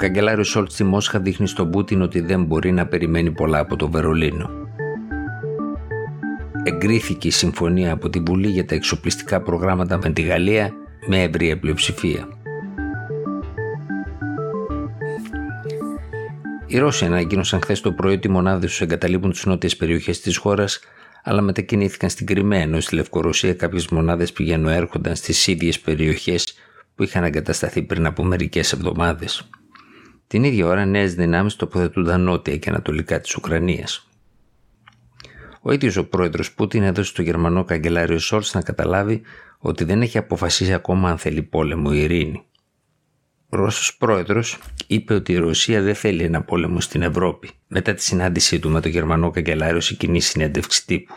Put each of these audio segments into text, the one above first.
καγκελάριο Σόλτς στη Μόσχα δείχνει στον Πούτιν ότι δεν μπορεί να περιμένει πολλά από το Βερολίνο. Εγκρίθηκε η συμφωνία από την Βουλή για τα εξοπλιστικά προγράμματα με τη Γαλλία με ευρία πλειοψηφία. Οι Ρώσοι ανακοίνωσαν χθες το πρωί ότι οι μονάδες τους εγκαταλείπουν τις νότιες περιοχές της χώρας, αλλά μετακινήθηκαν στην Κρυμαία, ενώ στη Λευκορωσία κάποιες μονάδες πηγαίνουν έρχονταν στις ίδιες περιοχές που είχαν εγκατασταθεί πριν από μερικές εβδομάδες. Την ίδια ώρα νέες δυνάμεις τοποθετούνταν νότια και ανατολικά της Ουκρανίας. Ο ίδιος ο πρόεδρος Πούτιν έδωσε στο γερμανό καγκελάριο Σόλτς να καταλάβει ότι δεν έχει αποφασίσει ακόμα αν θέλει πόλεμο ή ειρήνη. Ο Ρώσος πρόεδρος είπε ότι η Ρωσία δεν θέλει ένα πόλεμο στην Ευρώπη μετά τη συνάντησή του με τον Γερμανό καγκελάριο σε κοινή συνέντευξη τύπου.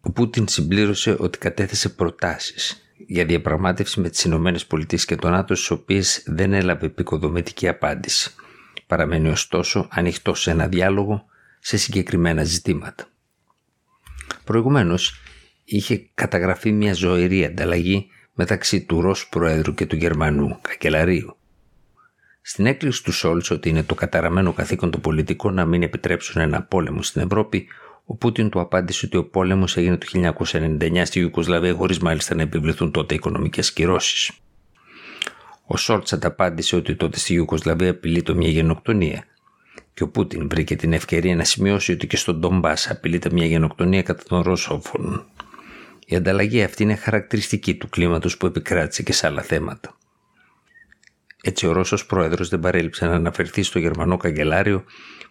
Ο Πούτιν συμπλήρωσε ότι κατέθεσε προτάσεις για διαπραγμάτευση με τις Ηνωμένες Πολιτείες και τον ΝΑΤΟ στις οποίες δεν έλαβε επικοδομητική απάντηση. Παραμένει ωστόσο ανοιχτό σε ένα διάλογο σε συγκεκριμένα ζητήματα. Προηγουμένως είχε καταγραφεί μια ζωηρή ανταλλαγή μεταξύ του Ρώσου Προέδρου και του Γερμανού Καγκελαρίου. Στην έκκληση του Σόλτς ότι είναι το καταραμένο καθήκον των πολιτικών να μην επιτρέψουν ένα πόλεμο στην Ευρώπη, ο Πούτιν του απάντησε ότι ο πόλεμος έγινε το 1999 στη Γιουγκοσλαβία χωρίς μάλιστα να επιβληθούν τότε οικονομικές κυρώσεις. Ο Σολτς ανταπάντησε ότι τότε στη Γιουγκοσλαβία απειλείται μια γενοκτονία. Και ο Πούτιν βρήκε την ευκαιρία να σημειώσει ότι και στον Ντονμπάς απειλείται μια γενοκτονία κατά των Ρωσόφωνων. Η ανταλλαγή αυτή είναι χαρακτηριστική του κλίματος που επικράτησε και σε άλλα θέματα. Έτσι, ο Ρώσος πρόεδρος δεν παρέλειψε να αναφερθεί στο Γερμανό καγκελάριο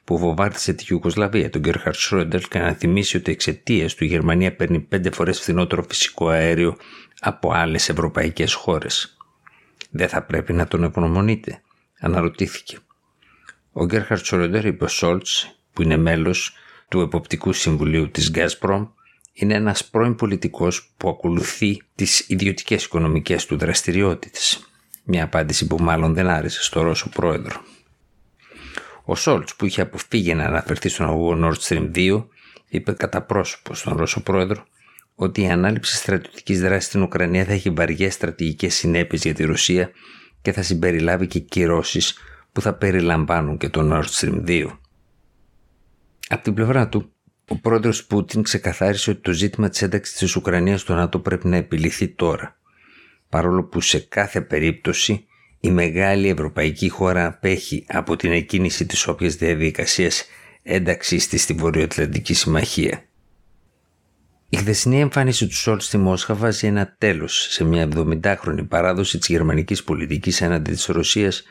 που βομβάρδισε τη Ιουγκοσλαβία, τον Γκέρχαρτ Σρόντερ, και να θυμίσει ότι εξαιτίας του η Γερμανία παίρνει πέντε φορές φθηνότερο φυσικό αέριο από άλλες ευρωπαϊκές χώρες. Δεν θα πρέπει να τον επωνομονείτε, αναρωτήθηκε. Ο Γκέρχαρτ Σρόντερ είπε ο Σόλτς, που είναι μέλος του Εποπτικού Συμβουλίου της Γκάσπρομ, είναι ένας πρώην πολιτικός που ακολουθεί τις ιδιωτικές οικονομικές του δραστηριότητες. Μια απάντηση που μάλλον δεν άρεσε στο Ρώσο πρόεδρο. Ο Σόλτς, που είχε αποφύγει να αναφερθεί στον αγωγό Nord Stream 2, είπε κατά πρόσωπο στον Ρώσο πρόεδρο ότι η ανάληψη στρατιωτικής δράσης στην Ουκρανία θα έχει βαριές στρατηγικές συνέπειες για τη Ρωσία και θα συμπεριλάβει και κυρώσεις που θα περιλαμβάνουν και το Nord Stream 2. Από την πλευρά του, ο πρόεδρος Πούτιν ξεκαθάρισε ότι το ζήτημα της ένταξης της Ουκρανίας στο ΝΑΤΟ πρέπει να επιληθεί τώρα, παρόλο που σε κάθε περίπτωση η μεγάλη ευρωπαϊκή χώρα απέχει από την εκκίνηση της όποιας διαδικασίας ένταξής της στη Βορειοατλαντική Συμμαχία. Η χθεσινή εμφάνιση του Σόλτ στη Μόσχα βάζει ένα τέλος σε μια 70χρονη παράδοση της γερμανικής πολιτικής έναντι της Ρωσίας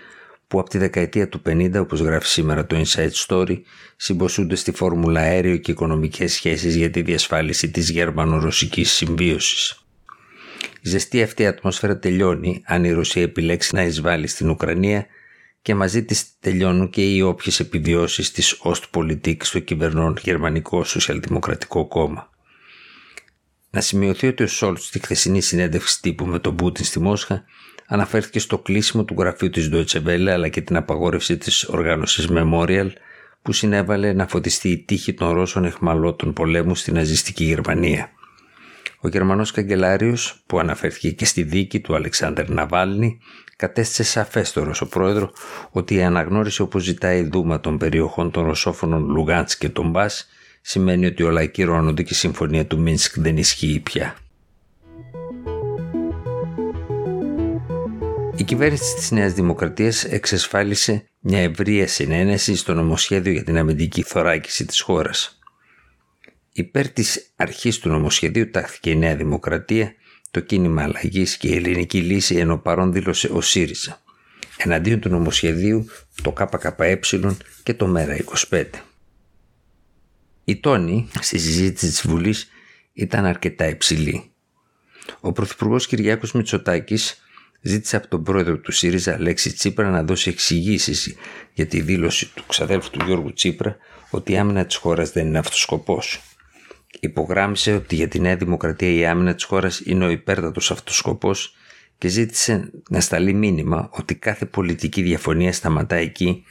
που από τη δεκαετία του 50, όπως γράφει σήμερα το Inside Story, συμποσούνται στη φόρμουλα αέριο και οικονομικές σχέσεις για τη διασφάλιση της γερμανο-ρωσικής συμβίωσης. Η ζεστή αυτή ατμόσφαιρα τελειώνει αν η Ρωσία επιλέξει να εισβάλλει στην Ουκρανία και μαζί της τελειώνουν και οι όποιες επιβιώσεις της Ostpolitik στο κυβερνών Γερμανικό Σοσιαλδημοκρατικό Κόμμα. Να σημειωθεί ότι ο Σόλτς στη χθεσινή συνέντευξη τύπου με τον Πούτιν στη Μόσχα αναφέρθηκε στο κλείσιμο του γραφείου της Deutsche Welle αλλά και την απαγόρευση της οργάνωσης Memorial που συνέβαλε να φωτιστεί η τύχη των Ρώσων εχμαλώτων πολέμου στην ναζιστική Γερμανία. Ο Γερμανός καγκελάριος που αναφέρθηκε και στη δίκη του Αλεξάνδρ Ναβάλνη κατέστησε σαφές στο Ρωσοπρόεδρο ότι η αναγνώριση όπως ζητάει δούμα των περιοχών των Ρωσόφωνων Λουγάντς και τον Μπάς σημαίνει ότι όλα ακυρώνονται και η συμφωνία του Μίνσκ δεν ισχύει πια. Η κυβέρνηση της Νέας Δημοκρατίας εξασφάλισε μια ευρεία συνένεση στο νομοσχέδιο για την αμυντική θωράκιση της χώρας. Υπέρ της αρχής του νομοσχεδίου τάχθηκε η Νέα Δημοκρατία, το κίνημα αλλαγής και η ελληνική λύση ενώ παρόν δήλωσε ο ΣΥΡΙΖΑ. Εναντίον του νομοσχεδίου το ΚΚΕ και το ΜΕΡΑ25. Η τόνη στη συζήτηση της Βουλής ήταν αρκετά υψηλή. Ο Πρωθυπουργός Κυριάκος Μητσοτάκης ζήτησε από τον πρόεδρο του ΣΥΡΙΖΑ, Αλέξη Τσίπρα, να δώσει εξηγήσεις για τη δήλωση του ξαδέλφου του Γιώργου Τσίπρα ότι η άμυνα της χώρας δεν είναι αυτός σκοπός. Υπογράμμισε ότι για τη Νέα Δημοκρατία η άμυνα της χώρας είναι ο υπέρτατος αυτός σκοπός και ζήτησε να σταλεί μήνυμα ότι κάθε πολιτική διαφωνία σταματά εκεί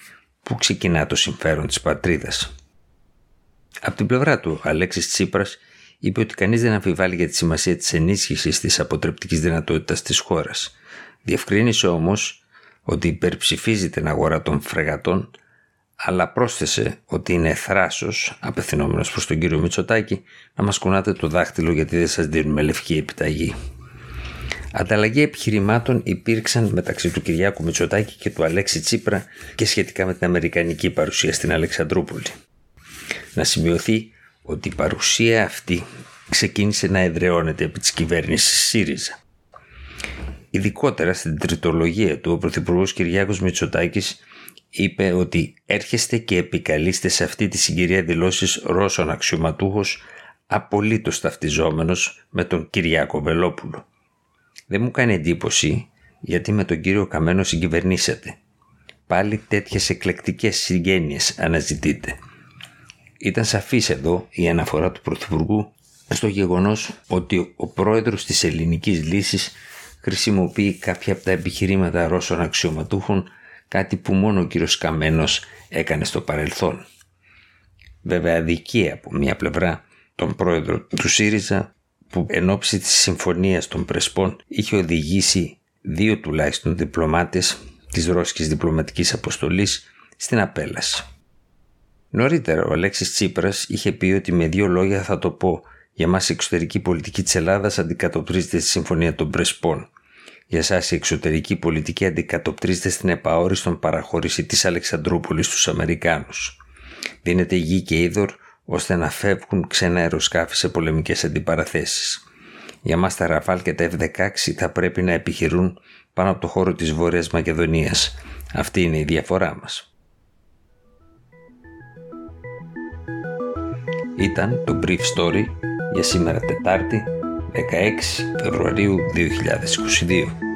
που ξεκινά το συμφέρον της πατρίδας. Από την πλευρά του, ο Αλέξης Τσίπρας είπε ότι κανείς δεν αμφιβάλλει για τη σημασία της ενίσχυσης της αποτρεπτικής δυνατότητας της χώρας. Διευκρίνησε όμως ότι υπερψηφίζει την αγορά των φρεγατών αλλά πρόσθεσε ότι είναι θράσος, απευθυνόμενος προς τον κύριο Μητσοτάκη, να μας κουνάτε το δάχτυλο γιατί δεν σας δίνουμε λευκή επιταγή. Ανταλλαγή επιχειρημάτων υπήρξαν μεταξύ του Κυριάκου Μητσοτάκη και του Αλέξη Τσίπρα και σχετικά με την Αμερικανική παρουσία στην Αλεξανδρούπολη. Να σημειωθεί ότι η παρουσία αυτή ξεκίνησε να εδραιώνεται επί της κυβέρνησης ΣΥΡΙΖΑ. Ειδικότερα στην τριτολογία του, ο Πρωθυπουργός Κυριάκος Μητσοτάκης είπε ότι έρχεστε και επικαλείστε σε αυτή τη συγκυρία δηλώσεις Ρώσων αξιωματούχος απολύτως ταυτιζόμενος με τον Κυριάκο Βελόπουλο. Δεν μου κάνει εντύπωση γιατί με τον κύριο Καμένο συγκυβερνήσατε. Πάλι τέτοιες εκλεκτικές συγγένειες αναζητείτε. Ήταν σαφής εδώ η αναφορά του Πρωθυπουργού στο γεγονός ότι ο πρόεδρος της ελληνικής λύσης χρησιμοποιεί κάποια από τα επιχειρήματα Ρώσων αξιωματούχων κάτι που μόνο ο κύριος Καμένος έκανε στο παρελθόν. Βέβαια αδικία από μια πλευρά τον πρόεδρο του ΣΥΡΙΖΑ που εν ώψη της συμφωνίας των Πρεσπών είχε οδηγήσει δύο τουλάχιστον διπλωμάτες της Ρώσικης Διπλωματικής Αποστολής στην απέλαση. Νωρίτερα ο Αλέξης Τσίπρας είχε πει ότι με δύο λόγια θα το πω για μας η εξωτερική πολιτική της Ελλάδας αντικατοπτρίζεται στη Συμφωνία των Πρεσπών. Για σας η εξωτερική πολιτική αντικατοπτρίζεται στην επαόριστον παραχώρηση της Αλεξανδρούπολης στους Αμερικάνους. Δίνεται γη και είδωρ ώστε να φεύγουν ξένα αεροσκάφη σε πολεμικές αντιπαραθέσεις. Για μας τα Ραφάλ και τα F-16 θα πρέπει να επιχειρούν πάνω από το χώρο της Βόρειας Μακεδονίας. Αυτή είναι η διαφορά μας. Ήταν το Brief Story για σήμερα Τετάρτη 16 Φεβρουαρίου 2022.